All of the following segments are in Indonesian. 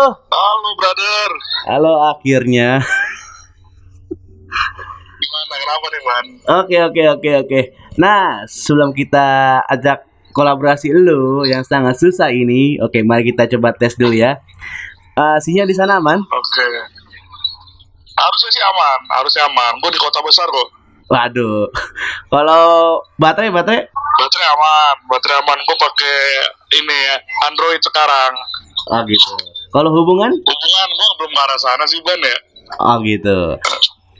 Halo. Halo, brother. Halo akhirnya. Gimana? Kenapa nih, Man? Oke oke oke oke. Nah sebelum kita ajak kolaborasi lu yang sangat susah ini, oke mari kita coba tes dulu ya. Uh, sinyal di sana aman? Oke. Harusnya sih aman, harusnya aman. Gue di kota besar kok. Waduh. Kalau baterai baterai? Baterai aman, baterai aman. Gue pakai ini ya, Android sekarang. Oh gitu. Kalau hubungan? Hubungan gue belum ke arah sana sih, Ban ya. Oh gitu.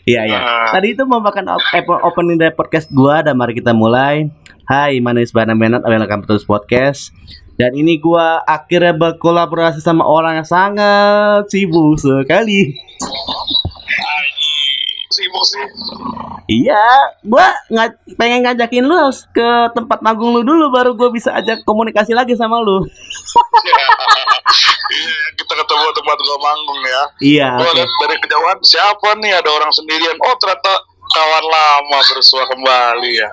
Iya iya. Ah. Tadi itu merupakan op- eh, opening dari podcast gua dan mari kita mulai. Hai, my name is Bana Benat, welcome to podcast. Dan ini gua akhirnya berkolaborasi sama orang yang sangat sibuk sekali. Sibuk sih. Iya, gua nggak pengen ngajakin lu ke tempat manggung lu dulu baru gua bisa ajak komunikasi lagi sama lu. Iya, kita ketemu tempat gue manggung ya. Iya, Gue oke. lihat dari kejauhan, siapa nih ada orang sendirian? Oh, ternyata kawan lama bersua kembali ya.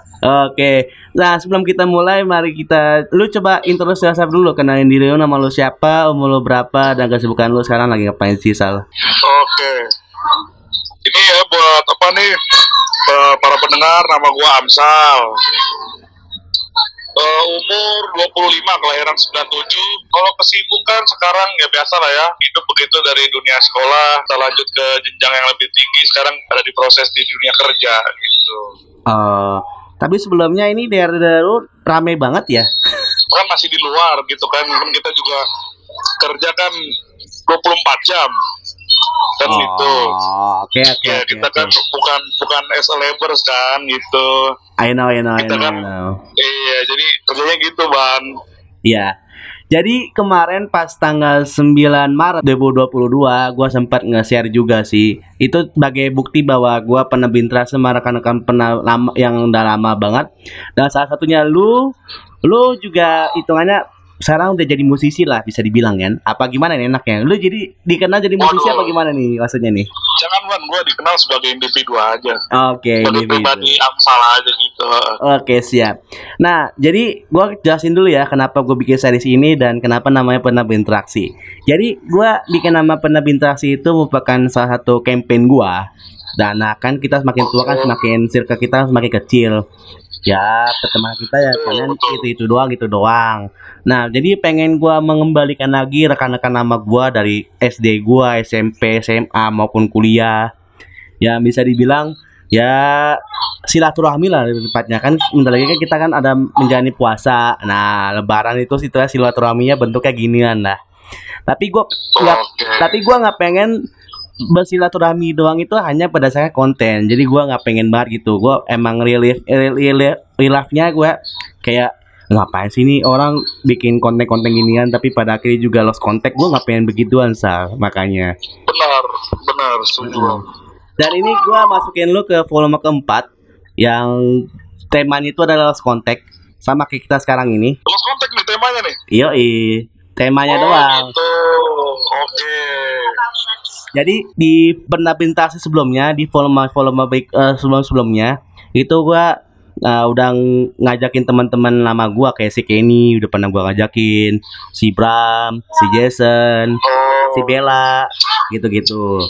Oke. Nah, sebelum kita mulai mari kita lu coba introduce yourself dulu, kenalin diri lu, nama lu siapa, umur lu berapa dan kesibukan lu sekarang lagi ngapain sih, Sal? Oke. Ini ya buat apa nih? Para pendengar, nama gua Amsal. Eh, umur 25, kelahiran 97. Kalau kesibukan sekarang ya biasa lah ya. Hidup begitu dari dunia sekolah, kita lanjut ke jenjang yang lebih tinggi. Sekarang ada di proses di dunia kerja gitu. Eh, tapi sebelumnya ini daerah lu rame banget ya. Kan masih di luar gitu kan. Kan kita juga kerja kan 24 jam. Kan gitu. Oh, oke oke Ya, oke. kita oke. kan bukan bukan as a laborers kan gitu. I know, I know, I kita know, I kan know. iya jadi kerjanya gitu ban Iya. Jadi kemarin pas tanggal 9 Maret 2022 gua sempat nge-share juga sih. Itu sebagai bukti bahwa gua pernah bintra sama rekan-rekan yang udah lama banget. Dan salah satunya lu lu juga hitungannya sekarang udah jadi musisi lah bisa dibilang kan. Apa gimana nih enaknya? Lu jadi dikenal jadi musisi Waduh. apa gimana nih maksudnya nih? jangan ban gue dikenal sebagai individu aja Oke, sebagai ini pribadi amsal aja gitu Oke siap. Nah jadi gua jelasin dulu ya kenapa gue bikin series ini dan kenapa namanya pernah berinteraksi. Jadi gua bikin nama pernah berinteraksi itu merupakan salah satu campaign gua. Dan nah, kan kita semakin tua kan semakin circle kita semakin kecil. Ya pertemanan kita ya kalian itu itu doang gitu doang. Nah jadi pengen gua mengembalikan lagi rekan-rekan nama gua dari SD gua, SMP, SMA maupun kuliah. Ya bisa dibilang ya silaturahmi lah tepatnya. Kan bentar lagi kan kita kan ada menjalani puasa. Nah lebaran itu situ ya silaturahminya bentuknya ginian lah. Tapi gua nggak tapi gua nggak pengen bersilaturahmi doang itu hanya berdasarkan konten. Jadi gua nggak pengen banget gitu. Gua emang relief relief reliefnya gua kayak ngapain sih nih orang bikin konten-konten ginian tapi pada akhirnya juga lost kontak gua nggak pengen begituan sal makanya benar benar setuju. Dan ini gua masukin lu ke volume keempat yang temanya itu adalah lost contact sama kayak kita sekarang ini. lost kontak nih temanya nih Yoi, temanya oh, doang. gitu oke Jadi di pernah pintasi sebelumnya di volume volume baik eh, sebelum sebelumnya itu gua eh, udah ng- ngajakin teman-teman lama gua kayak si Kenny udah pernah gua ngajakin, si Bram, si Jason, si Bella gitu-gitu.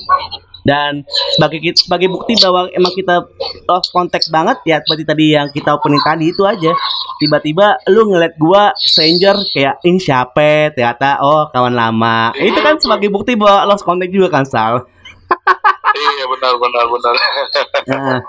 Dan sebagai sebagai bukti bahwa emang kita lost contact banget ya seperti tadi yang kita opening tadi itu aja. Tiba-tiba lu ngeliat gua stranger kayak ini siapa? Ternyata oh kawan lama. Itu kan sebagai bukti bahwa lost contact juga kan Sal. iya benar benar benar Nah,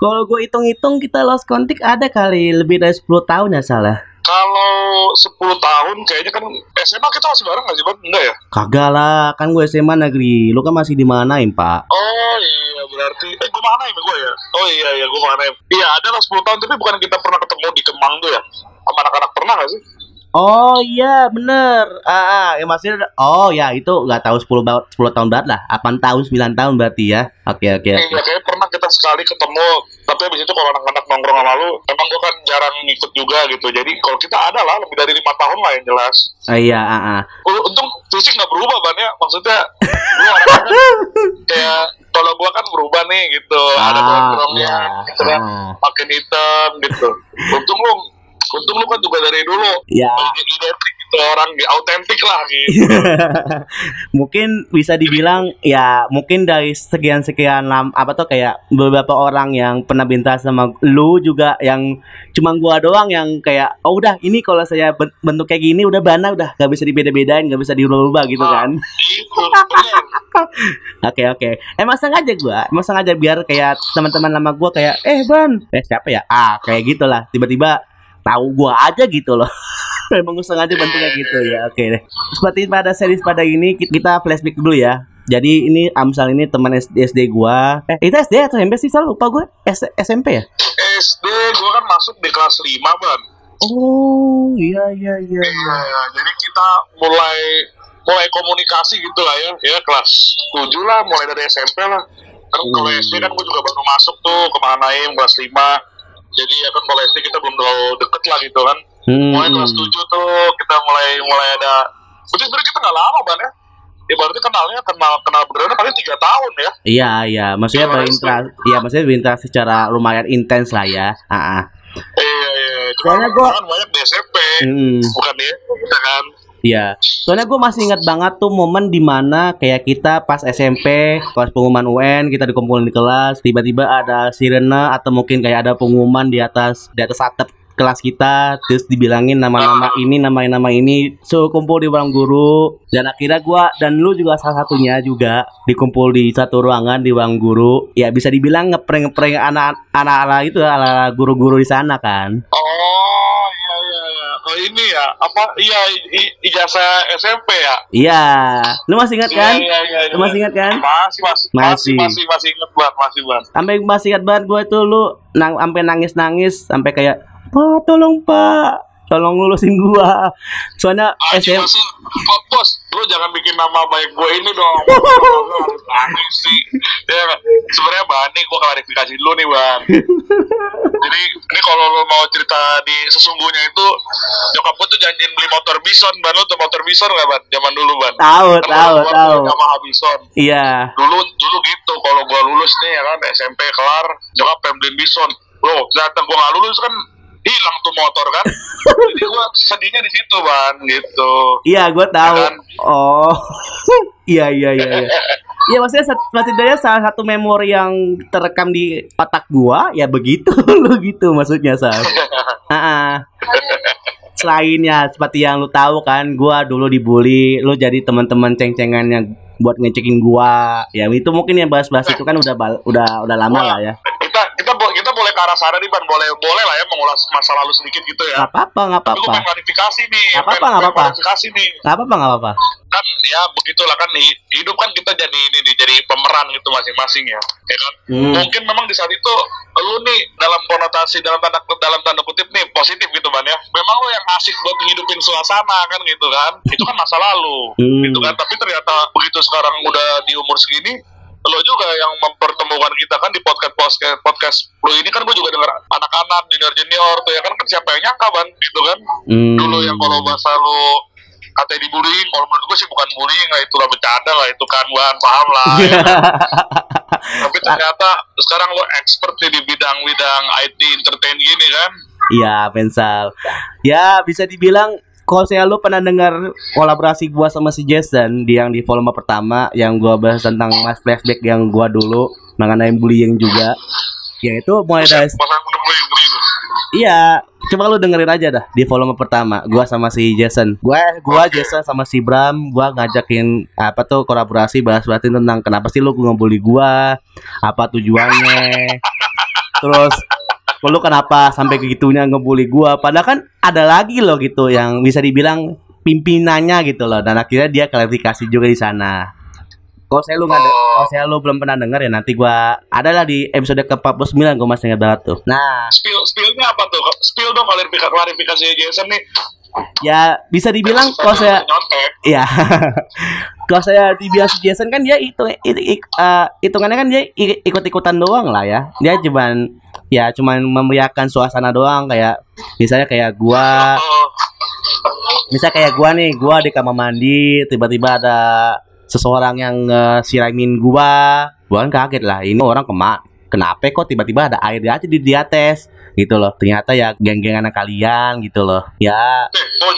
kalau gue hitung-hitung kita lost contact ada kali lebih dari 10 tahun ya salah. kalau 10 tahun kayaknya kan SMA kita masih bareng nggak sih ban enggak ya? Kagak lah, kan gue SMA negeri. Lu kan masih dimanain, Pak? Oh iya berarti. Eh gue mana ya gue ya? Oh iya iya gue mana iya ada lah 10 tahun tapi bukan kita pernah ketemu di Kemang tuh ya? Sama anak-anak pernah gak sih Oh iya bener. Ah, ah ya maksudnya oh ya itu nggak tahu 10 ba- 10 tahun banget lah. 8 tahun 9 tahun berarti ya. Oke oke oke. Iya kayaknya pernah kita sekali ketemu tapi abis itu kalau anak-anak nongkrong sama lu emang gue kan jarang ngikut juga gitu. Jadi kalau kita ada lah lebih dari lima tahun lah yang jelas. Ah, iya ah, ah. Untung fisik nggak berubah ban ya. Maksudnya orangnya kan kayak kalau gue kan berubah nih gitu. Ada Ah, nongkrongnya iya. gitu kan. Ah. makin hitam gitu. Untung lu untung lu kan juga dari dulu ya identik gitu orang di autentik lah gitu. mungkin bisa dibilang ya mungkin dari sekian sekian lam apa tuh kayak beberapa orang yang pernah bintas sama lu juga yang cuma gua doang yang kayak oh udah ini kalau saya ben- bentuk kayak gini udah bana udah gak bisa dibeda-bedain gak bisa diubah-ubah gitu Ah. kan Itu bener. oke oke emang sengaja gua emang sengaja biar kayak teman-teman lama gua kayak eh ban eh siapa ya ah kayak gitulah tiba-tiba tahu gua aja gitu loh. Emang gua sengaja bentuknya gitu ya. Oke deh. Seperti pada series pada ini ki- kita flashback dulu ya. Jadi ini Amsal ini teman SD, SD gua. Eh itu SD atau SMP sih? Selalu lupa gua. S- SMP ya? SD gue kan masuk di kelas 5 ban. oh iya iya iya. Iya, ya. jadi kita mulai mulai komunikasi gitu lah ya, ya kelas 7 lah, mulai dari SMP lah. Kalau Hmm. SD kan gue juga baru masuk tuh ke Mahanaim kelas 5 Jadi ya kan kalau SD kita belum terlalu deket lah gitu kan. Hmm, Mulai kelas 7 tuh kita mulai mulai ada. Berarti sebenarnya kita nggak lama ban ya. Ya berarti kenalnya kenal kenal beneran paling tiga tahun ya. Iya iya, maksudnya Iya, berinteraksi, iya maksudnya berinteraksi secara lumayan intens lah ya. Ah, ah. Iya iya. Cuma Soalnya gua- kan banyak di SMP, Hmm. bukan di kita kan. Iya, soalnya gue masih ingat banget tuh momen di mana kayak kita pas SMP, pas pengumuman UN, kita dikumpulin di kelas, tiba-tiba ada sirene atau mungkin kayak ada pengumuman di atas di atas atap kelas kita, terus dibilangin nama-nama ini, nama-nama ini, so kumpul di ruang guru, dan akhirnya gua dan lu juga salah satunya juga dikumpul di satu ruangan di ruang guru, ya bisa dibilang ngeprank-ngeprank anak anak-anak itu ala guru-guru di sana kan. Oh iya iya iya. Oh ini ya apa? Iya ijazah SMP ya. Iya, lu masih ingat kan? Iya, iya, iya, iya. Lu masih ingat kan? Masih masih Masih. masih masih masih ingat banget masih banget. sampai masih ingat banget gue itu lu nang sampai nangis nangis sampai kayak pak tolong pak tolong lulusin gua soalnya SM Kok, bos, lu jangan bikin nama baik gue ini dong. Aneh sih. Ya, sebenarnya Bang, nih gue klarifikasi dulu nih Bang. Jadi ini kalau lu mau cerita di sesungguhnya itu nyokap gue tuh janjiin beli motor Bison, Ban. Lu tuh motor Bison nggak Ban? Zaman dulu Ban. tahu Kan tahu gua- gua tahu Yamaha Bison. iya Dulu dulu gitu kalau gua lulus nih ya kan SMP kelar, nyokap pengen beliin Bison. Loh, ternyata gua nggak lulus kan hilang tuh motor kan. Jadi gua sedihnya di situ Ban gitu. iya gue tahu Ya kan? oh iya iya iya iya Iya maksudnya setidaknya salah satu memori yang terekam di otak gua ya begitu lu gitu maksudnya Sal. Ah, ah. Selainnya seperti yang lu tahu kan, gua dulu dibully, lu jadi teman-teman ceng-cengan yang buat ngecekin gua. Ya itu mungkin yang bahas-bahas itu kan udah udah udah lama lah ya. Kita kita kita boleh ke arah sana nih ban boleh boleh lah ya mengulas masa lalu sedikit gitu ya apa-apa, gak tapi gue apa-apa. pengen klarifikasi nih Nggak apa-apa, nggak apa-apa. klarifikasi nih apa-apa, gak apa-apa. kan ya begitulah kan hi- hidup kan kita jadi ini nih jadi pemeran gitu masing-masing ya ya kan Hmm. mungkin memang di saat itu lu nih dalam konotasi dalam tanda dalam tanda kutip nih positif gitu ban ya memang lu yang asik buat ngidupin suasana kan gitu kan itu kan masa lalu Hmm. gitu kan tapi ternyata begitu sekarang udah di umur segini lo juga yang mempertemukan kita kan di podcast podcast podcast lu ini kan gue juga denger anak-anak junior junior tuh ya kan kan siapa yang nyangka ban gitu kan Hmm. dulu yang kalau bahasa lu katanya dibullying kalau menurut gue sih bukan bullying lah itulah bercanda lah itu kan bahan paham lah ya kan? tapi ternyata sekarang lo expert nih di bidang-bidang IT entertain gini kan Iya, Pensal. Ya, bisa dibilang kalau saya lu pernah dengar kolaborasi gua sama si Jason di yang di volume pertama yang gua bahas tentang mas flashback yang gua dulu mengenai bullying juga. Ya itu mulai dari. Iya, coba lu dengerin aja dah di volume pertama. Gua sama si Jason. Gua gua Jason sama si Bram, gua ngajakin apa tuh kolaborasi bahas-bahasin tentang kenapa sih lu ngebully gua, apa tujuannya. Terus lu kenapa sampai segitunya ngebully gua? Padahal kan ada lagi loh gitu yang bisa dibilang pimpinannya gitu loh. Dan akhirnya dia klarifikasi juga di sana. Kalau saya lu nggak ada, kalau saya lu belum pernah denger ya nanti gua adalah di episode ke-49 gua masih ingat banget tuh. Nah, spill spillnya apa tuh? Spill dong klarifikasi klarifikasi Jason nih. Ya bisa dibilang kalau saya ya kalau saya dibilang si Jason kan dia itu eh, hitungannya kan dia i- ikut-ikutan doang lah ya. Dia cuman ya cuman memeriahkan suasana doang kayak misalnya kayak gua misalnya kayak gua nih gua di kamar mandi tiba-tiba ada seseorang yang siramin gua. Gua kan kaget lah ini orang kema kenapa kok tiba-tiba ada air aja di di atas? Gitu loh ternyata ya geng-geng anak kalian gitu loh. Ya. Eh, oh,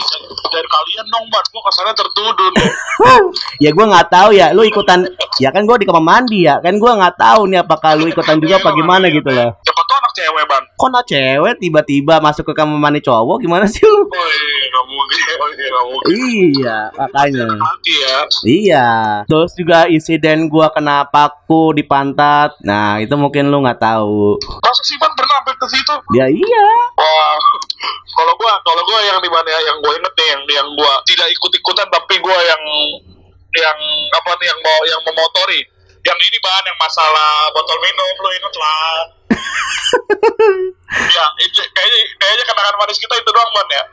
dari kalian dong, Ban. Gua kesannya tertuduh ya gue nggak tahu ya lu ikutan ya kan gue di kamar mandi ya kan gue nggak tahu nih apakah lu ikutan juga apa gimana gitu loh cewek, Ban? kok nah cewek tiba-tiba masuk ke kamar mandi cowok gimana sih lu Oh iya, mungkin. Oh iya, mungkin. iya makanya ya. Iya, terus juga insiden gua kena paku di pantat. Nah, itu mungkin lu nggak tahu. Masa sih, Ban, pernah sampai ke situ? Ya iya. Wah, kalau gua kalau gua yang di mana ya, yang gua inget nih yang yang gua tidak ikut ikutan tapi gua yang yang apa nih yang mau yang memotori yang ini bahan yang masalah botol minum lo inget lah ya itu kayaknya kayaknya kenangan manis kita itu doang ban ya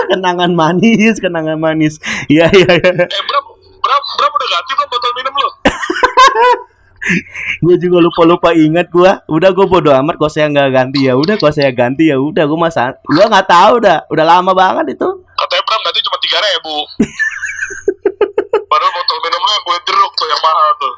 Kenangan manis, kenangan manis. Iya, iya, iya. eh berapa berapa berapa udah ganti belum botol minum lo Gue juga lupa-lupa ingat gua. Udah gua bodo amat kalau saya nggak ganti ya. Udah kalau saya ganti ya udah gua masa gua nggak tahu dah. Udah lama banget itu. katanya Bram ganti cuma tiga ribu padahal botol minum lo tuh yang mahal tuh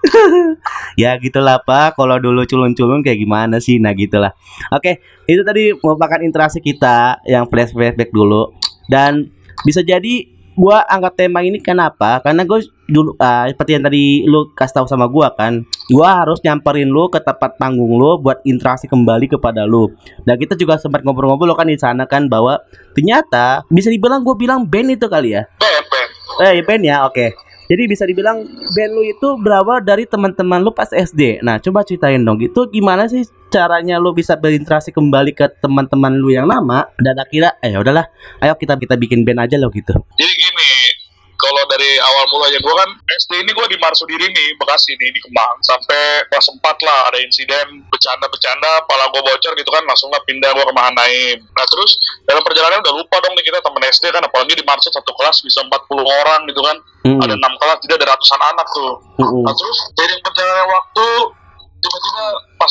Ya gitulah Pak. Kalau dulu culun-culun kayak gimana sih? Nah gitulah. Oke, itu tadi merupakan interaksi kita yang flashback dulu dan bisa jadi gua angkat tema ini kenapa? Karena gue dulu ah, seperti yang tadi lu kasih tahu sama gua kan, gua harus nyamperin lu ke tempat panggung lu buat interaksi kembali kepada lu. Dan kita juga sempat ngobrol-ngobrol kan di sana kan bahwa ternyata bisa dibilang gue bilang band itu kali ya. Ben, Ben. Eh band ya, oke. Jadi bisa dibilang band lu itu berawal dari teman-teman lu pas SD. Nah, coba ceritain dong, itu gimana sih caranya lu bisa berinteraksi kembali ke teman-teman lu yang lama dan akhirnya eh udahlah, ayo kita kita bikin band aja lo gitu. Jadi kalau dari awal mulanya gue kan SD ini gue di Marsudiri nih, Bekasi nih di Kemang. Sampai kelas 4 lah ada insiden bercanda-bercanda, pala gue bocor gitu kan, langsung lah pindah gue ke Mahanaim. Nah terus dalam perjalanan udah lupa dong nih kita temen SD kan, apalagi di Marsud satu kelas bisa 40 orang gitu kan. Mm-mm. Ada enam kelas, jadi ada ratusan anak tuh. Mm-mm. Nah terus dari perjalanan waktu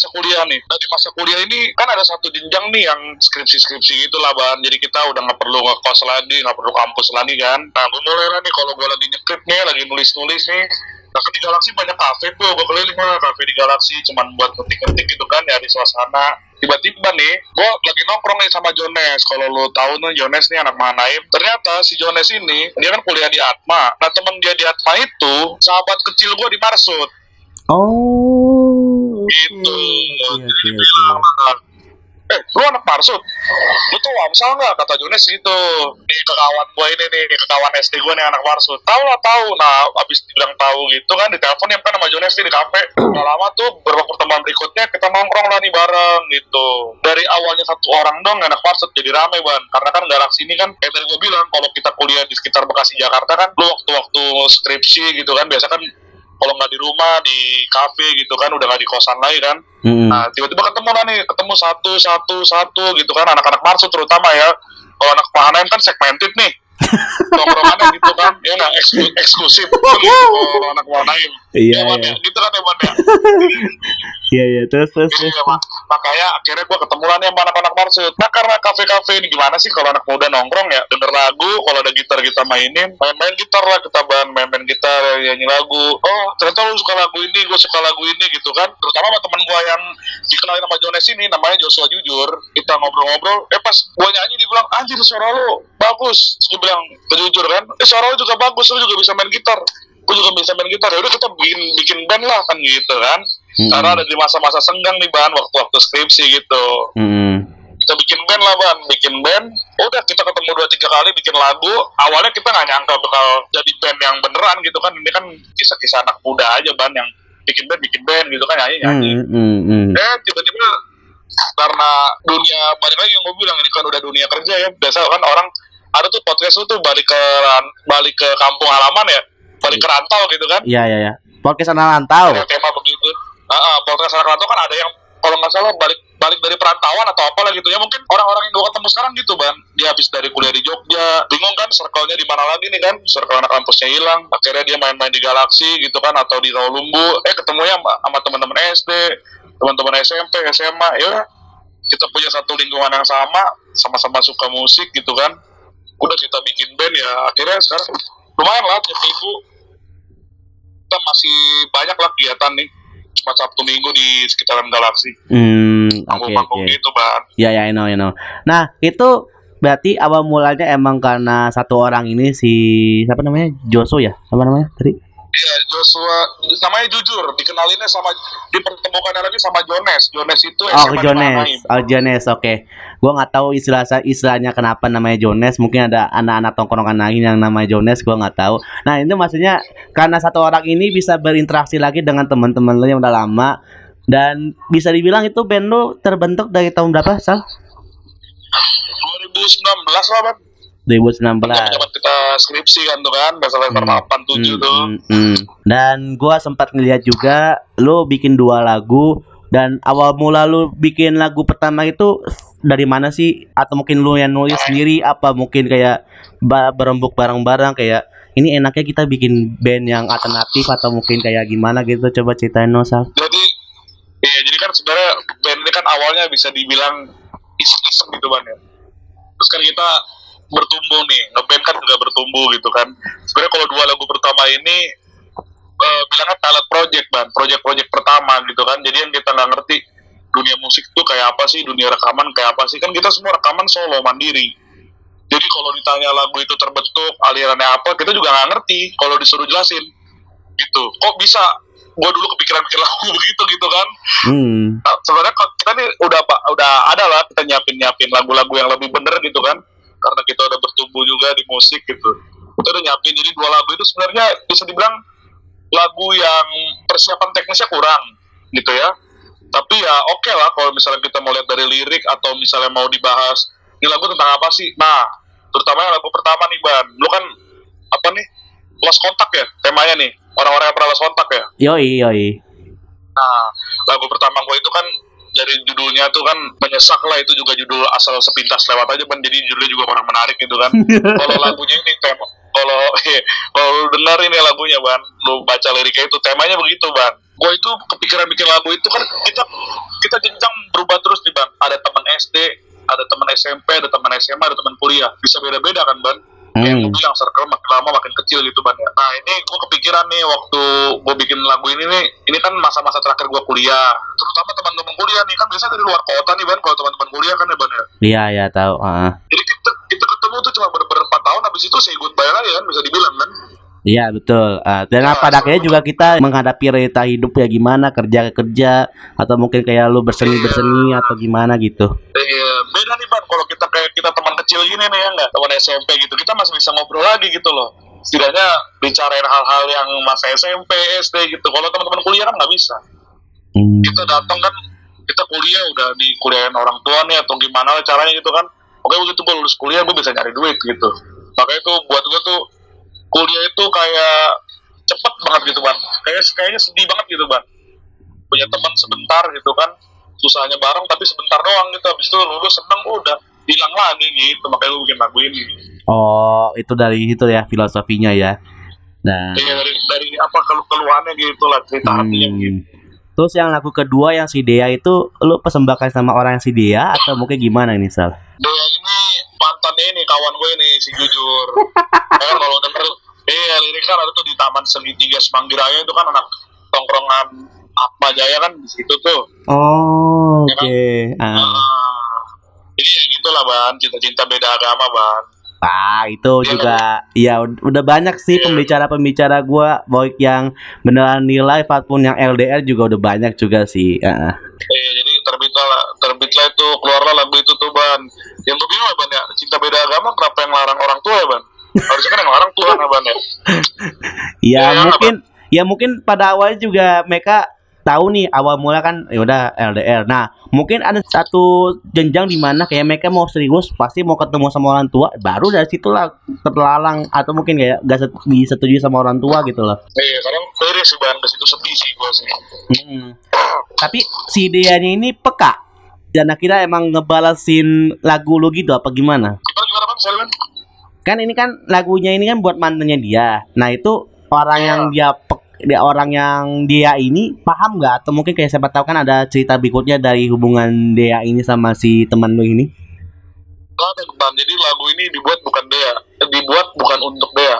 masa kuliah nih. Nah di masa kuliah ini kan ada satu jenjang nih yang skripsi-skripsi gitu lah bahan. Jadi kita udah nggak perlu ngekos lagi, nggak perlu kampus lagi kan. Nah gue mulai lah nih kalau gue lagi nyekrip nih, lagi nulis-nulis nih. Nah kan di Galaxy banyak kafe tuh, gue keliling lah kafe di Galaxy cuman buat ketik-ketik gitu kan, ya di suasana. Tiba-tiba nih, gue lagi nongkrong nih sama Jones. Kalau lo tahu nih Jones nih anak Manaim. Ternyata si Jones ini, dia kan kuliah di Atma. Nah temen dia di Atma itu, sahabat kecil gue di Marsud Oh. gitu Oke, jadi dibilang oke. lah, eh lu anak Marsud lu tuh Wamsal nggak? Kata Jones gitu. Nih kekawan gue ini nih kekawan SD gue nih anak Marsud tahu lah tahu. Nah abis dibilang tahu gitu kan di telepon ya kan sama Jones nih di kafe. Udah lama tuh beberapa pertemuan berikutnya kita nongkrong lah nih bareng gitu. Dari awalnya satu orang dong anak Marsud jadi rame ban karena kan Galaxy ini kan kayak tadi gue bilang kalau kita kuliah di sekitar Bekasi Jakarta kan lu waktu-waktu skripsi gitu kan biasa kan kalau nggak di rumah di kafe gitu kan udah nggak di kosan lagi kan Mm-mm. Nah, tiba-tiba ketemu lah nih, ketemu satu, satu, satu gitu kan, anak-anak Marsud terutama ya. Kalau anak Pahanaim kan segmented nih. Tongkrongannya gitu kan, ya eksklu- eksklusif anak Pahanaim. Iya, Ya, iya. ya? Gitu kan ya, ya. Iya, iya, terus terus. terus. Mak. makanya akhirnya gue ketemu lah nih sama anak-anak Marsud. Nah, karena kafe-kafe ini gimana sih kalau anak muda nongkrong ya, denger lagu, kalau ada gitar kita mainin, main-main gitar lah, kita bahan main-main gitar, nyanyi lagu. Oh, ternyata lu suka lagu ini, gue suka lagu ini gitu kan. Terutama sama temen gue yang dikenalin sama Jones ini, namanya Joshua Jujur. Kita ngobrol-ngobrol, eh pas gue nyanyi, dia bilang, anjir suara lu bagus. Gue bilang, jujur kan, eh suara lu juga bagus, lu juga bisa main gitar. Gue juga bisa main gitar, yaudah kita bikin bikin band lah kan gitu kan. Mm-mm. Karena ada di masa-masa senggang nih bahan waktu-waktu skripsi gitu. Mm-mm. Kita bikin band lah ban, bikin band. Udah kita ketemu dua tiga kali bikin lagu. Awalnya kita nggak nyangka bakal jadi band yang beneran gitu kan. Ini kan kisah-kisah anak muda aja ban yang bikin band bikin band gitu kan nyanyi nyanyi. Mm-mm. Eh tiba-tiba karena dunia balik lagi yang gue bilang ini kan udah dunia kerja ya. Biasa kan orang ada tuh podcast lu tuh balik ke balik ke kampung halaman ya, balik ke rantau gitu kan? Iya, iya, iya. Podcast anak rantau. ada tema begitu. Ah, ah, podcast anak rantau kan ada yang kalau nggak salah balik balik dari perantauan atau apalah gitu ya. Mungkin orang-orang yang gue ketemu sekarang gitu ban dia habis dari kuliah di Jogja. Bingung kan circle-nya di mana lagi nih kan? Circle anak kampusnya hilang. Akhirnya dia main-main di Galaxy gitu kan atau di Rawalumbu eh ketemunya sama, sama teman-teman SD teman-teman SMP SMA ya kita punya satu lingkungan yang sama sama-sama suka musik gitu kan udah kita bikin band ya akhirnya sekarang lumayan lah tiap minggu kita masih banyak lah kegiatan nih Jumat Sabtu Minggu di sekitaran Galaksi. Hmm, oke Panggung-panggung oke. gitu, Ban. Ya ya, I know, I know. Nah, itu berarti awal mulanya emang karena satu orang ini si siapa namanya? Joso ya? Apa namanya tadi? Iya, Joshua namanya jujur, dikenalinnya sama dipertemukan lagi sama Jones. Jones itu Oh, SMA di Jones. Oh, Jones, oke. Gua nggak tahu istilah istilahnya kenapa namanya Jones. Mungkin ada anak-anak tongkrongan lain yang namanya Jones, gua nggak tahu. Nah, ini maksudnya karena satu orang ini bisa berinteraksi lagi dengan teman-teman lo yang udah lama dan bisa dibilang itu band lo terbentuk dari tahun berapa, Sal? 2019 lah, Ban. 2019. Skripsi kan tuh kan, semester Hmm. 8 7 tuh. Hmm, hmm. Dan gua sempat ngeliat juga lo bikin dua lagu dan awal mula lu bikin lagu pertama itu dari mana sih? Atau mungkin lu yang nulis sendiri apa mungkin kayak berembuk bareng-bareng kayak ini enaknya kita bikin band yang alternatif atau mungkin kayak gimana gitu coba ceritain no Sal. Jadi iya, jadi kan sebenarnya band ini kan awalnya bisa dibilang iseng-iseng gitu Ban ya. Terus kan kita bertumbuh nih, ngeband kan juga bertumbuh gitu kan. Sebenarnya kalau dua lagu pertama ini eh, bilangnya pilot project ban, project-project pertama gitu kan. Jadi yang kita nggak ngerti dunia musik tuh kayak apa sih, dunia rekaman kayak apa sih kan kita semua rekaman solo mandiri. Jadi kalau ditanya lagu itu terbentuk alirannya apa, kita juga nggak ngerti. Kalau disuruh jelasin, gitu. Kok bisa? Gue dulu kepikiran bikin lagu begitu gitu kan. Hmm. Nah, sebenarnya kita nih udah udah ada lah kita nyiapin nyiapin lagu-lagu yang lebih bener gitu kan. Karena kita udah bertumbuh juga di musik gitu. Kita udah nyiapin jadi dua lagu itu sebenarnya bisa dibilang lagu yang persiapan teknisnya kurang gitu ya. Tapi ya oke lah kalau misalnya kita mau lihat dari lirik atau misalnya mau dibahas ini lagu tentang apa sih? Nah, terutama lagu pertama nih Ban, lu kan apa nih? Lost kontak ya temanya nih. Orang-orang yang pernah lost kontak ya. Yoi yoi. Nah, lagu pertama gue itu kan dari judulnya tuh kan menyesak lah itu juga judul asal sepintas lewat aja ban jadi judulnya juga kurang menarik gitu kan. kalau lagunya ini tema kalau kalau lu denger ini lagunya ban, lu baca liriknya itu temanya begitu ban. Gue itu kepikiran bikin lagu itu kan kita kita jenjang berubah terus nih ban. Ada teman SD, ada teman SMP, ada teman SMA, ada teman kuliah. Bisa beda-beda kan ban. Yang gue Hmm. bilang circle makin lama makin kecil gitu ban ya. Nah ini gue kepikiran nih waktu gue bikin lagu ini nih, ini kan masa-masa terakhir gue kuliah. Terutama teman-teman kuliah nih kan biasanya dari luar kota nih ban, kalau teman-teman kuliah kan ya ban ya. Iya ya tahu. ah. Jadi kita, kita ketemu tuh cuma 4 tahun, habis itu say goodbye lagi kan bisa dibilang kan. Iya betul. Ah, dan Ya, pada akhirnya juga kita menghadapi realita hidup ya gimana kerja ke kerja atau mungkin kayak lu berseni berseni atau gimana gitu. Iya, beda nih ban kalau kita kayak kita teman kecil gini nih ya nggak, teman SMP gitu, kita masih bisa ngobrol lagi gitu loh. Setidaknya bicarain hal-hal yang masa SMP, SD gitu. Kalau teman-teman kuliah kan nggak bisa. Hmm. kita datang kan kita kuliah udah dikuliahin orang tua nih atau gimana caranya gitu kan oke begitu gue lulus kuliah gue bisa nyari duit gitu makanya itu buat gue tuh kuliah itu kayak cepet banget gitu ban kayak kayaknya sedih banget gitu ban punya teman sebentar gitu kan susahnya bareng tapi sebentar doang gitu habis itu lulus seneng udah hilang lagi gitu makanya gue bikin lagu ini Oh, itu dari itu ya filosofinya ya. Nah, Iya, dari dari apa keluh keluhannya gitu lah cerita hatinya gitu hmm. Terus yang lagu kedua yang si Dea itu lu persembahkan sama orang yang si Dea atau mungkin gimana ini Sal? Dea ini mantannya ini kawan gue ini si jujur. kan kalau denger iya lirik kan ada tuh di Taman Segitiga Semanggiraya itu kan anak tongkrongan Atma Jaya kan di situ tuh. Oh, Ya oke. kan? Ah. Ah, jadi ya gitulah ban, cinta-cinta beda agama ban. Ah, itu Iya, juga ya ud- udah banyak sih Iya. pembicara-pembicara gua baik yang beneran nilai ataupun yang LDR juga udah banyak juga sih. Ah. Iya jadi terbitlah terbitlah itu keluarlah lagu itu tuh ban. Yang gue bingung ya ban ya, cinta beda agama kenapa yang larang orang tua ya ban? Harusnya kan yang larang Tuhan ya ban ya. Ya, mungkin ya mungkin pada awalnya juga mereka tahu nih awal mula kan ya udah LDR. Nah, mungkin ada satu jenjang di mana kayak mereka mau serius pasti mau ketemu sama orang tua, baru dari situlah terlalang atau mungkin kayak gak set- disetujui sama orang tua gitu loh. Iya, kadang beres sih ban, ke situ sedih sih gue sih. Hmm. Tapi si Deanya ini peka dan akhirnya emang ngebalasin lagu lu gitu apa gimana? Gimana gimana sorry? Kan ini kan lagunya ini kan buat mantannya dia. Nah itu orang Iya. yang dia pek, dia orang yang dia ini paham nggak atau mungkin kayak siapa tahu kan ada cerita berikutnya dari hubungan dia ini sama si teman lu ini? Nggak ada ban, jadi lagu ini dibuat bukan Dea, Eh, dibuat bukan untuk Dea,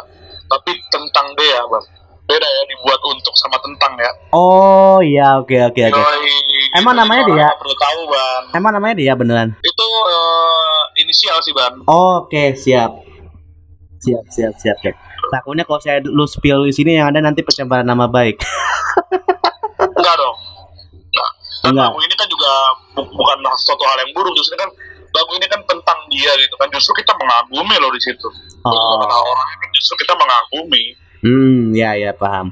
tapi tentang Dea bang. beda ya dibuat untuk sama tentang ya Oh iya oke oke oke. Yoi. Emang Jadi namanya dia? perlu tahu ban Emang namanya dia beneran? itu eh, inisial sih ban Oke siap. Siap siap siap siap. Takutnya kalau saya lu spill di sini yang ada nanti pencemaran nama baik. enggak dong dan Enggak. lagu ini kan juga bu- bukan suatu hal yang buruk justru kan lagu ini kan tentang dia gitu kan justru kita mengagumi loh di situ Oh. Kan justru kita mengagumi Hmm, ya ya paham.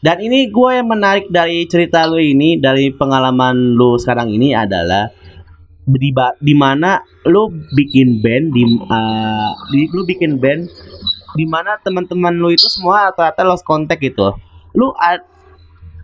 Dan ini gue yang menarik dari cerita lu ini, dari pengalaman lu sekarang ini adalah di di mana lu bikin band di, uh, di lu bikin band di mana teman-teman lu itu semua rata-rata lost contact gitu. Lu ad,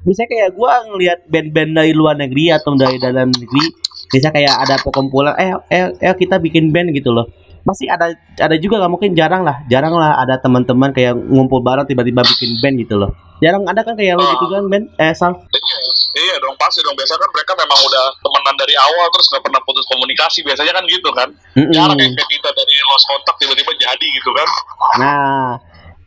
misalnya kayak gua ngelihat band-band dari luar negeri atau dari dalam negeri, misalnya kayak ada perkumpulan, eh eh eh kita bikin band gitu loh pasti ada ada juga nggak? Mungkin jarang lah jarang lah ada teman-teman kayak ngumpul bareng tiba-tiba bikin band gitu loh. Jarang ada kan kayak lo gitu kan band eh sal? Iya, iya dong pasti dong. Biasa kan mereka memang udah temenan dari awal terus nggak pernah putus komunikasi. Biasanya kan gitu kan. Mm-mm. jarang kayak kita dari lost kontak tiba-tiba jadi gitu kan. Nah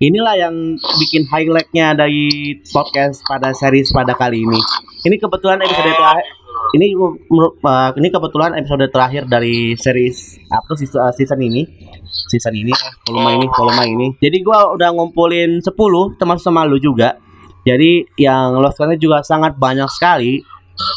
inilah yang bikin highlightnya dari podcast pada series pada kali ini. Ini kebetulan episode terakhir ini menurut uh, ini kebetulan episode terakhir dari series apa tuh season, season ini. Season ini volume ini volume ini. Jadi gua udah ngumpulin 10 termasuk sama lu juga. Jadi yang lost contact juga sangat banyak sekali.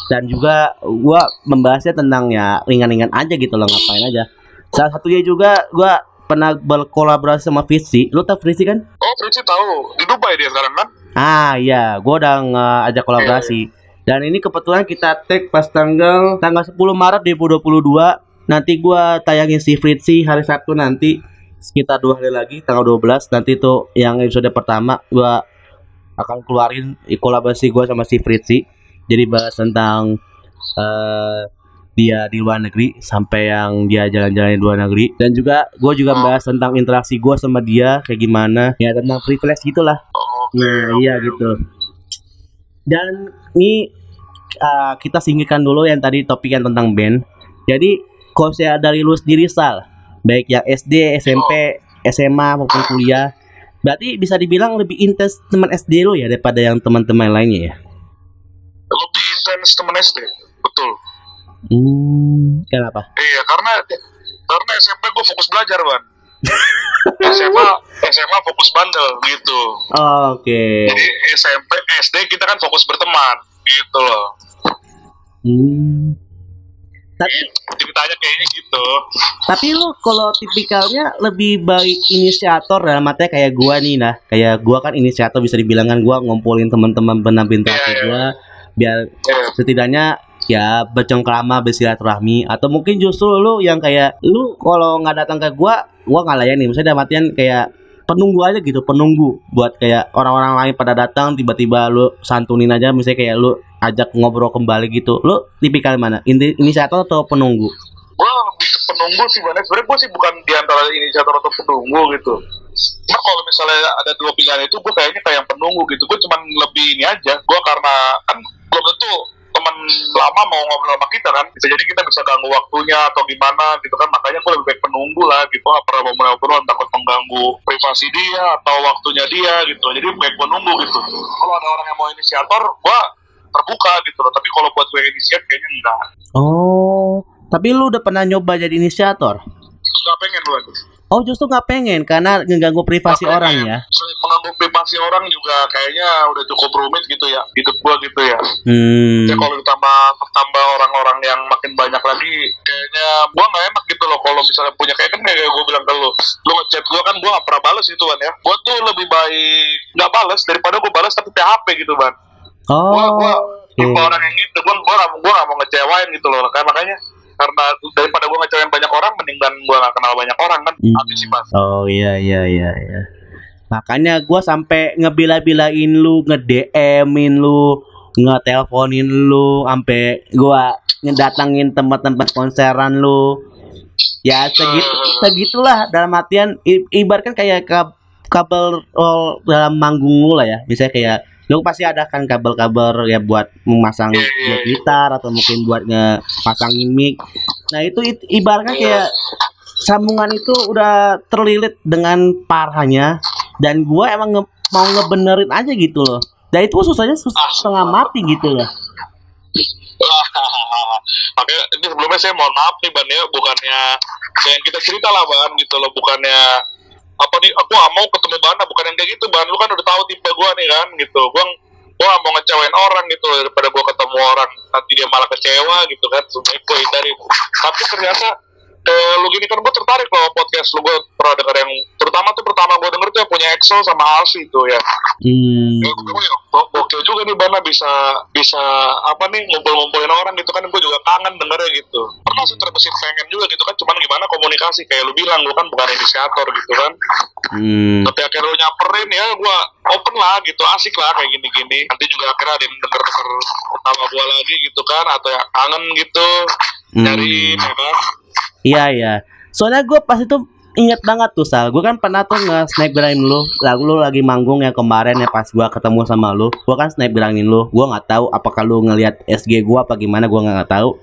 Dan juga gua membahasnya tentang ya ringan-ringan aja gitu loh ngapain aja. Salah satunya juga gua pernah berkolaborasi sama Fitzy lu tau Fitzy kan? Oh Fritzi tahu. Di Dubai dia sekarang kan? Ah iya, gua udah ngajak kolaborasi. Dan ini kebetulan kita tag pas tanggal tanggal 10 Maret 2022. Nanti gua tayangin si Fritzy hari Sabtu nanti sekitar dua hari lagi tanggal 12 nanti tuh yang episode pertama gua akan keluarin kolaborasi gua sama si Fritzy. Jadi bahas tentang eh dia di luar negeri sampai yang dia jalan-jalan di luar negeri dan juga gue juga bahas tentang interaksi gue sama dia kayak gimana ya tentang privilege gitulah Nah, iya gitu. Dan ini uh, kita singkirkan dulu yang tadi topik yang tentang band. Jadi, kalau saya dari lu sendiri Sal, baik yang SD, SMP, SMA maupun kuliah, berarti bisa dibilang lebih intens teman SD lu ya daripada yang teman-teman lainnya ya. lebih intens temen SD betul Hmm, kenapa? iya karena karena SMP gue fokus belajar ban SMA SMA fokus bandel gitu Oke. jadi SMP SD kita kan fokus berteman gitu loh Hmm. Tapi ceritanya kayaknya gitu Tapi lu kalau tipikalnya lebih baik inisiator dalam artinya kayak gua nih nah, kayak gua kan inisiator bisa dibilang kan gua ngumpulin teman-teman pendamping Iya, iya. gua biar Eh, setidaknya ya bercengkrama bersilaturahmi. Atau mungkin justru lu yang kayak lu kalau nggak datang ke gua gua nggak layani misalnya dalam artian kayak penunggu aja gitu penunggu. Buat kayak orang-orang lain pada datang tiba-tiba lu santunin aja. Misalnya kayak lu ajak ngobrol kembali gitu. Lu tipikal mana? Ini inisiator atau penunggu? Gue lebih ke penunggu sih Bang. sebenarnya gue sih bukan di antara inisiator atau penunggu gitu. Cuma kalau misalnya ada dua pilihan itu gue kayaknya kayak yang penunggu gitu. Gue cuman lebih ini aja. Gue karena kan belum tentu teman lama mau ngobrol sama kita kan. Bisa jadi kita bisa ganggu waktunya atau gimana gitu kan. Makanya gue lebih baik penunggu lah gitu. Nggak pernah mau ngobrol takut mengganggu privasi dia atau waktunya dia gitu. Jadi baik penunggu gitu. Kalau ada orang yang mau inisiator gue terbuka gitu loh. Tapi kalau buat gue inisiat kayaknya enggak. Oh tapi lu udah pernah nyoba jadi inisiator? Nggak pengen gue Oh justru nggak pengen karena ngeganggu privasi Nggak orang pengen. ya. Selain mengganggu privasi orang juga kayaknya udah cukup rumit gitu ya hidup gua gitu ya. Hmm. Ya kalau ditambah tambah orang-orang yang makin banyak lagi, kayaknya gua nggak enak gitu loh kalau misalnya punya kayak kan kayak gua bilang ke lu, lu ngechat gua kan gua nggak pernah balas itu kan ya. Gua tuh lebih baik nggak balas daripada gua balas tapi PHP gitu ban. Oh. Gua gua tipe oke. orang yang gitu, gua gua nggak gua nggak mau ngecewain gitu loh. Kayak makanya karena daripada gua ngecewain banyak orang, mendingan gua nggak kenal banyak orang kan. Hmm. Antisipasi. Oh iya iya iya iya. Makanya gua sampai ngebila-bilain lu, nge-DM-in lu, nge-teleponin lu, sampai gua ngedatangin tempat-tempat konseran lu. Ya segitu segitulah dalam artian ibaratkan kayak kab- kabel oh, dalam manggung lu lah ya. Misalnya kayak lu pasti ada kan kabel-kabel ya buat memasang Iya, iya, ya, iya. gitar atau mungkin buat ngepasangin mic. Nah, itu it- ibaratkan kayak sambungan itu udah terlilit dengan parahnya dan gua emang nge- mau ngebenerin aja gitu loh. Dan itu susahnya sus setengah mati gitu loh. Makanya ini sebelumnya saya mohon maaf nih Ban ya, bukannya yang kita cerita lah Ban gitu loh, bukannya apa nih aku gak mau ketemu Ban, bukan yang kayak gitu Ban, lu kan udah tahu tipe gua nih kan gitu, gua gua gak mau ngecewain orang gitu daripada gua ketemu orang nanti dia malah kecewa gitu kan, sebenarnya gua hindari. Tapi ternyata eh, lu gini kan gue tertarik loh podcast lu. Gue pernah denger yang terutama tuh pertama gue denger tuh yang punya Excel sama Alsi itu ya. Hmm. ya gue ya juga nih Bana bisa bisa apa nih ngumpul-ngumpulin orang gitu kan. Gue juga kangen dengernya gitu. Pernah sih terbesit pengen juga gitu kan cuman gimana komunikasi? Kayak lu bilang lu kan bukan inisiator gitu kan. Hmm. tapi akhirnya lu nyamperin ya gue open lah gitu asik lah kayak gini-gini. Nanti juga akhirnya ada yang denger-denger nama gue lagi gitu kan atau yang kangen gitu. Hmm. nyariin ya kan Iya iya. Soalnya gue pas itu inget banget tuh Sal. Gue kan pernah tuh nge snapgramin lu. Lagu lu lagi manggung yang kemarin ya pas gue ketemu sama lu. Gue kan snapgramin lu. Gue nggak tahu apakah lu ngelihat SG gue apa gimana. Gue nggak tahu.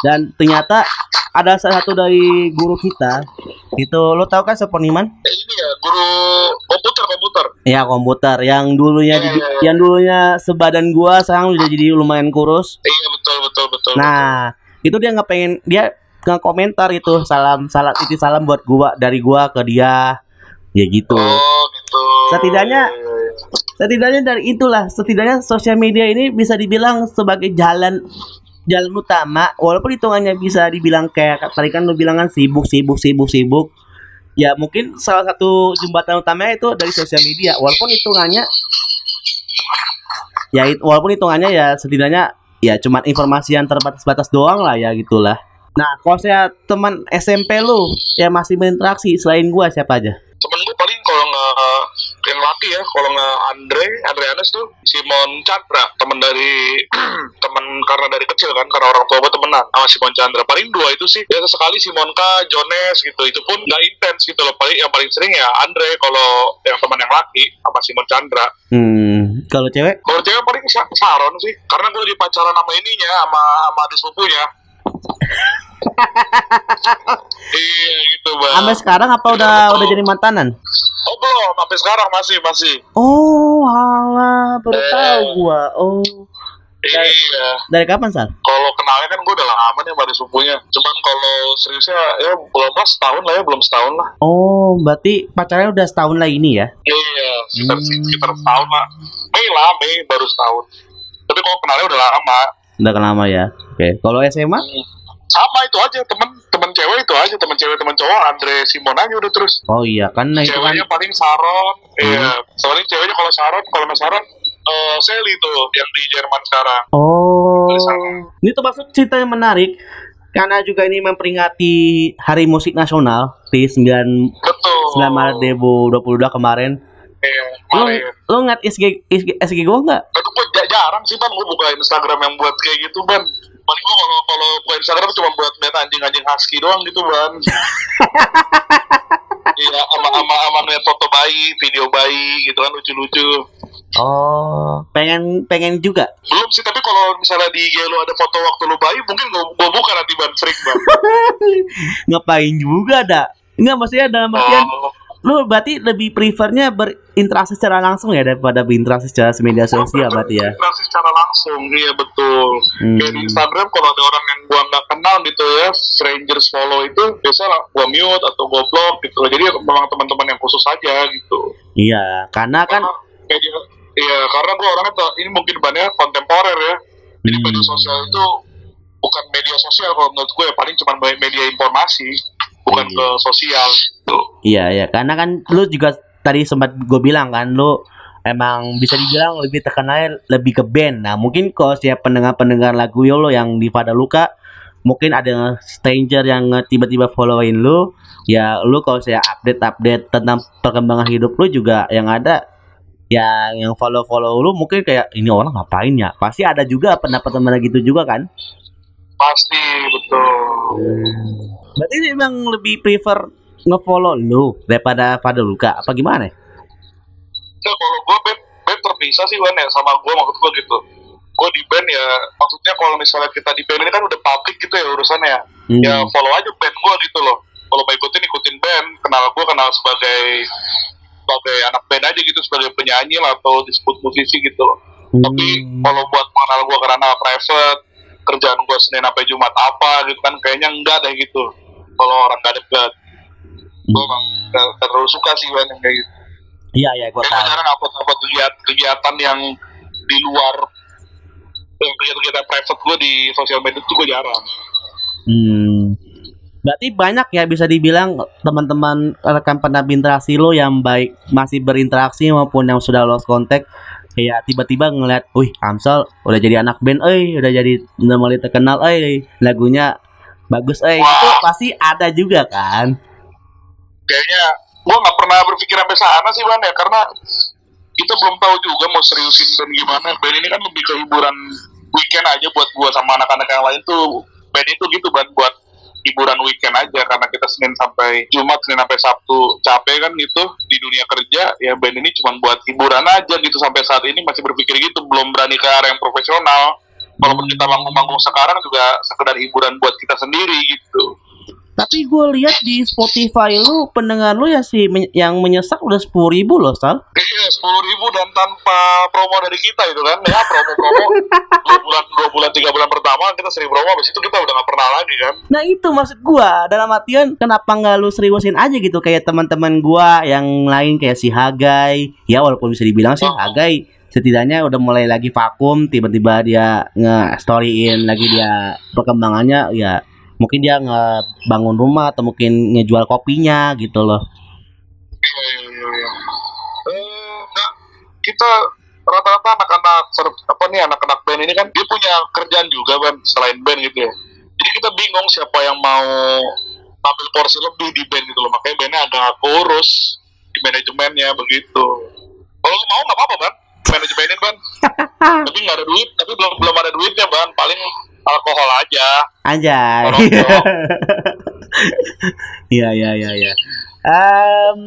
Dan ternyata ada salah satu dari guru kita. Itu lu tahu kan Seponiman? Eh, ini ya guru komputer komputer Ya komputer yang dulunya di- Iya, iya, yang dulunya sebadan gua sekarang udah jadi lumayan kurus. iya betul betul betul Nah, itu dia nggak pengen dia nggak komentar itu salam salam itu salam buat gua dari gua ke dia. Ya gitu. oh gitu Setidaknya-. Setidaknya dari itulah, setidaknya sosial media ini bisa dibilang sebagai jalan jalan utama walaupun hitungannya bisa dibilang kayak tadi kan lu bilang kan sibuk sibuk sibuk sibuk ya mungkin salah satu jembatan utamanya itu dari sosial media walaupun hitungannya ya walaupun hitungannya ya setidaknya ya cuman informasi yang terbatas-batas doang lah ya gitulah nah kalau saya teman SMP lu yang masih berinteraksi selain gua siapa aja? Temen gue paling kalau nggak yang laki ya kalau nggak Andre Andreanus tuh Simon Chandra. Temen dari temen karena dari kecil kan karena orang tua gue temenan sama Simon Chandra. Paling dua itu sih ya sekali Simon K Jones gitu. Itu pun nggak intens gitu loh. Paling yang paling sering ya Andre kalau yang teman yang laki sama Simon Chandra. Hmm kalau cewek? Kalau cewek paling Sa- Saron sih. Karena gue lagi pacaran sama ininya sama sama adik sepupunya iya gitu bang sampai sekarang apa udah udah jadi mantanan oh belum sampai sekarang masih masih Oh, alah, baru Eh. tahu gua. Oh, iya dari kapan, Sal? kalau kenalnya kan gue udah lama nih adik sepupunya cuman kalau seriusnya ya belum lah setahun lah ya belum setahun lah Oh, berarti pacarnya udah setahun lah ini ya? iya sekitar Hmm. sekitar setahun lah Mei lah Mei baru setahun tapi kalau kenalnya udah lama Udah lama ya. Oke. Kalau SMA? Sama itu aja temen temen cewek itu aja temen cewek temen cowok Andre Simon aja udah terus Oh iya, kan nah itu kan. ceweknya paling Saron Hmm. iya soalnya ceweknya kalau Saron kalau nggak Saron eh Sally tuh yang di Jerman sekarang Oh. Ini termasuk cerita yang menarik karena juga ini memperingati Hari Musik Nasional di 9 betul 9 Maret 2022 kemarin. iya kemarin lu ngeliat SG, SG, SG gua nggak? Aduh, gue ja- jarang sih ban gue buka Instagram yang buat kayak gitu ban. Paling gue kalau kalau buka Instagram cuma buat lihat anjing-anjing husky doang gitu ban. iya, ama ama ama ngeliat foto bayi, video bayi gitu kan lucu-lucu. Oh, pengen pengen juga. Belum sih, tapi kalau misalnya di IG lu ada foto waktu lu bayi, mungkin gue gue buka nanti ban sering ban. Ngapain juga dah? Enggak maksudnya dalam artian Oh, lu berarti lebih prefernya berinteraksi secara langsung ya daripada berinteraksi secara media sosial berarti ya. Interaksi secara langsung, iya betul. Hmm. Kayak di Instagram kalau ada orang yang gua nggak kenal gitu ya, strangers follow itu biasanya gua mute atau gua block gitu. Jadi memang teman-teman yang khusus aja gitu. Iya, karena kan Karena kayak dia, iya karena gua orangnya ini mungkin banyak kontemporer ya. Jadi Hmm. media sosial itu bukan media sosial kalau menurut gue paling cuma media informasi, bukan Iya. ke sosial gitu. iya ya, karena kan lu juga tadi sempat gue bilang kan lu emang bisa dibilang lebih terkenal lebih ke band. Nah, mungkin kalau siap pendengar-pendengar lagu Yolo yang di pada luka mungkin ada stranger yang tiba-tiba followin lu ya lu kalau saya update-update tentang perkembangan hidup lu juga yang ada ya yang follow-follow lu mungkin kayak ini orang ngapain ya pasti ada juga pendapat-pendapat gitu juga kan Pasti betul. berarti dia emang lebih prefer ngefollow lu daripada pada luka apa gimana Ya kalau gue band, band terpisah sih Wan ya sama gue maksud gue gitu. Gue di band ya maksudnya kalau misalnya kita di band ini kan udah publik gitu ya urusannya ya. Hmm. Ya follow aja band gue gitu loh. Kalau mau ikutin ikutin band, kenal gue kenal sebagai sebagai anak band aja gitu sebagai penyanyi lah atau disebut musisi gitu tapi Hmm. kalau buat mengenal gue karena private kerjaan gue senin sampai jumat apa gitu kan kayaknya enggak deh gitu kalau orang gak deket gue emang terlalu suka sih band yang kayak gitu Iya iya gue tahu. jarang upload upload kegiatan, yang di luar kegiatan-kegiatan private gue di sosial media itu gue jarang Hmm. Berarti banyak ya bisa dibilang teman-teman rekan penabintrasi lo yang baik masih berinteraksi maupun yang sudah lost contact kayak tiba-tiba ngeliat, wih Amsal udah jadi anak band, eh udah jadi mulai terkenal, eh lagunya bagus, eh itu pasti ada juga kan? kayaknya gue nggak pernah berpikir sampai sana sih Ban ya karena kita belum tahu juga mau seriusin band gimana. Band ini kan lebih ke hiburan weekend aja buat gue sama anak-anak yang lain tuh. Band itu gitu Ban buat hiburan weekend aja karena kita Senin sampai Jumat Senin sampai Sabtu capek kan gitu di dunia kerja ya band ini cuma buat hiburan aja gitu sampai saat ini masih berpikir gitu belum berani ke arah yang profesional. Walaupun kita manggung-manggung sekarang juga sekedar hiburan buat kita sendiri gitu Tapi gue lihat di Spotify lu pendengar lu ya sih men- yang menyesak udah sepuluh ribu loh Sal. Iya, sepuluh ribu dan tanpa promo dari kita itu kan, ya promo-promo dua bulan, dua bulan, tiga bulan pertama kita sering promo, habis itu kita udah nggak pernah lagi kan. Nah itu maksud gua dalam artian kenapa nggak lu seriusin aja gitu kayak teman-teman gua yang lain kayak si Hagai ya walaupun bisa dibilang sih Oh. Hagai setidaknya udah mulai lagi vakum tiba-tiba dia nge-storyin lagi dia perkembangannya ya mungkin dia ngebangun rumah atau mungkin ngejual kopinya gitu loh Iya, iya, iya. Eh, kita rata-rata anak-anak apa nih anak-anak band ini kan dia punya kerjaan juga kan selain band gitu ya. Jadi kita bingung siapa yang mau ambil porsi lebih di band gitu loh, makanya bandnya agak kurus di manajemennya begitu. Kalau mau nggak apa-apa ban, manajemenin ban. tapi nggak ada duit, tapi belum belum ada duitnya ban, paling alkohol aja. Anjay. Merokok. Iya iya iya iya. Em,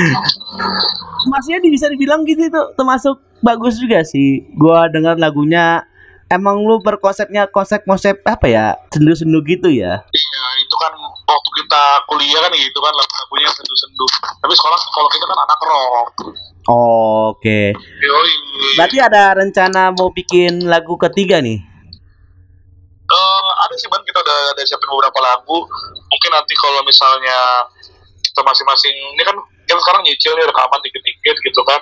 Masnya bisa dibilang gitu itu termasuk bagus juga sih. Gua dengar lagunya emang lu berkonsepnya konsep-konsep apa ya? Sendu-sendu gitu ya. Iya, itu kan waktu kita kuliah kan gitu kan lagu-lagunya sendu-sendu. Tapi sekolah kalau kita kan anak rock. Oke. Yoi. Berarti ada rencana mau bikin lagu ketiga nih. Eh, ada sih ban kita udah ada siapin beberapa lagu. Mungkin nanti kalau misalnya kita masing-masing ini kan kita sekarang nyicil nih rekaman dikit-dikit gitu kan.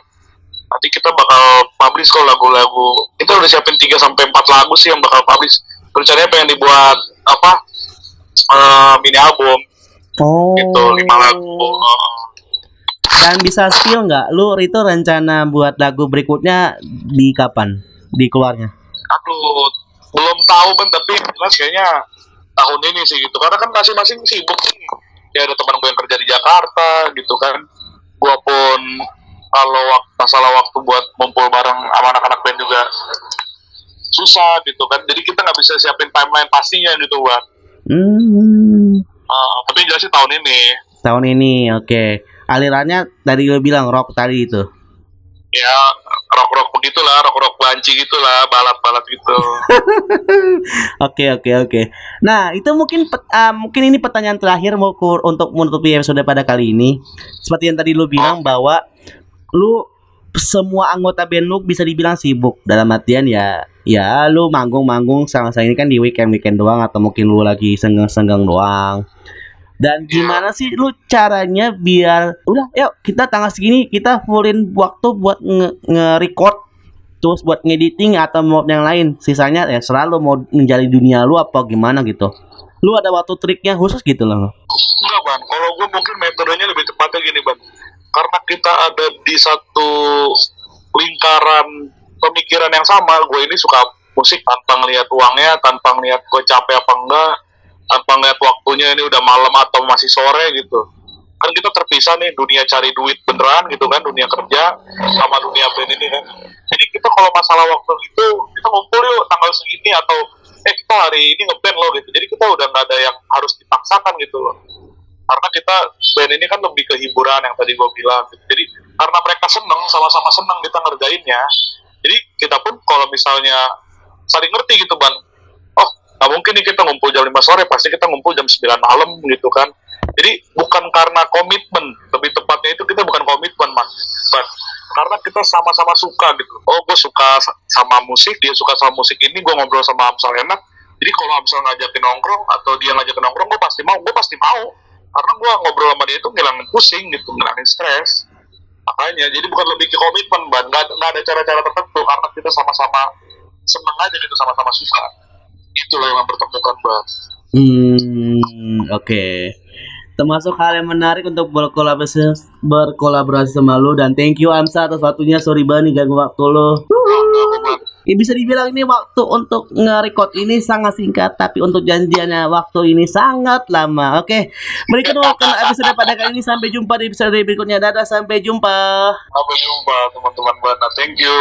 Nanti kita bakal publish kok lagu-lagu. Kita udah siapin 3 sampai 4 lagu sih yang bakal publish. Rencananya pengen dibuat apa? eh, mini album Oh. gitu, 5 lagu. Eh, Dan bisa spill nggak? Lu itu rencana buat lagu berikutnya di kapan? Di keluarnya? aduh belum tahu ban tapi jelas kayaknya tahun ini sih gitu karena kan masing-masing sibuk nih ya ada teman gue yang kerja di Jakarta gitu kan gua pun kalau masalah waktu buat ngumpul bareng sama anak-anak band juga susah gitu kan jadi kita nggak bisa siapin timeline pastinya gitu ban Hmm. Uh, tapi jelas sih tahun ini Tahun ini, oke. Alirannya tadi lu bilang rock tadi itu. ya rock-rock begitulah rock-rock banci gitulah balat-balat gitu Oke oke oke. Nah itu mungkin ah, mungkin ini pertanyaan terakhir mau untuk menutupi episode pada kali ini. Seperti yang tadi lu bilang bahwa lu semua anggota band lu bisa dibilang sibuk dalam artian ya ya lu manggung-manggung sama saya ini kan di weekend weekend doang atau mungkin lu lagi senggang-senggang doang. Dan gimana sih lu caranya biar udah yuk kita tanggal segini kita fullin waktu buat nge- nge-record terus buat ngediting atau mau yang lain. Sisanya ya selalu mau menjadi dunia lu apa gimana gitu. Lu ada waktu triknya khusus gitu loh Enggak ban, kalau gue mungkin metodenya lebih tepatnya gini ban Karena kita ada di satu lingkaran pemikiran yang sama Gue ini suka musik tanpa ngelihat uangnya, tanpa ngelihat gue capek apa enggak Tanpa ngelihat waktunya ini udah malam atau masih sore gitu. Kan kita terpisah nih dunia cari duit beneran gitu kan, dunia kerja sama dunia band ini kan. Jadi kita kalau masalah waktu itu, kita ngumpul yuk tanggal segini atau eh kita hari ini ngeband loh gitu. Jadi kita udah nggak ada yang harus dipaksakan gitu loh. Karena kita band ini kan lebih ke hiburan yang tadi gue bilang gitu. jadi karena mereka seneng sama-sama seneng kita ngerjainnya jadi kita pun kalau misalnya saling ngerti gitu ban nggak mungkin nih kita ngumpul jam 5 sore pasti kita ngumpul jam 9 malam gitu kan. Jadi bukan karena komitmen lebih tepatnya itu kita bukan komitmen mas. But, karena kita sama-sama suka gitu. Oh gue suka sama musik dia suka sama musik ini gue ngobrol sama Amsal enak. Jadi kalau Amsal ngajakin nongkrong atau dia ngajakin nongkrong gue pasti mau gue pasti mau. Karena gue ngobrol sama dia itu ngilangin pusing gitu ngilangin stres. Makanya jadi bukan lebih ke komitmen ban nggak, nggak ada cara-cara tertentu karena kita sama-sama seneng aja gitu sama-sama suka itulah yang mempertemukan bang Hmm, oke. Termasuk hal yang menarik untuk berkolaborasi berkolaborasi sama lu dan thank you Amsa atas waktunya. Sorry banget nih ganggu waktu lo. Ya bisa dibilang ini waktu untuk nge-record ini sangat singkat tapi untuk janjiannya waktu ini sangat lama. Oke. Mereka doakan episode pada kali ini sampai jumpa di episode berikutnya. Dadah sampai jumpa. sampai jumpa teman-teman Bana thank you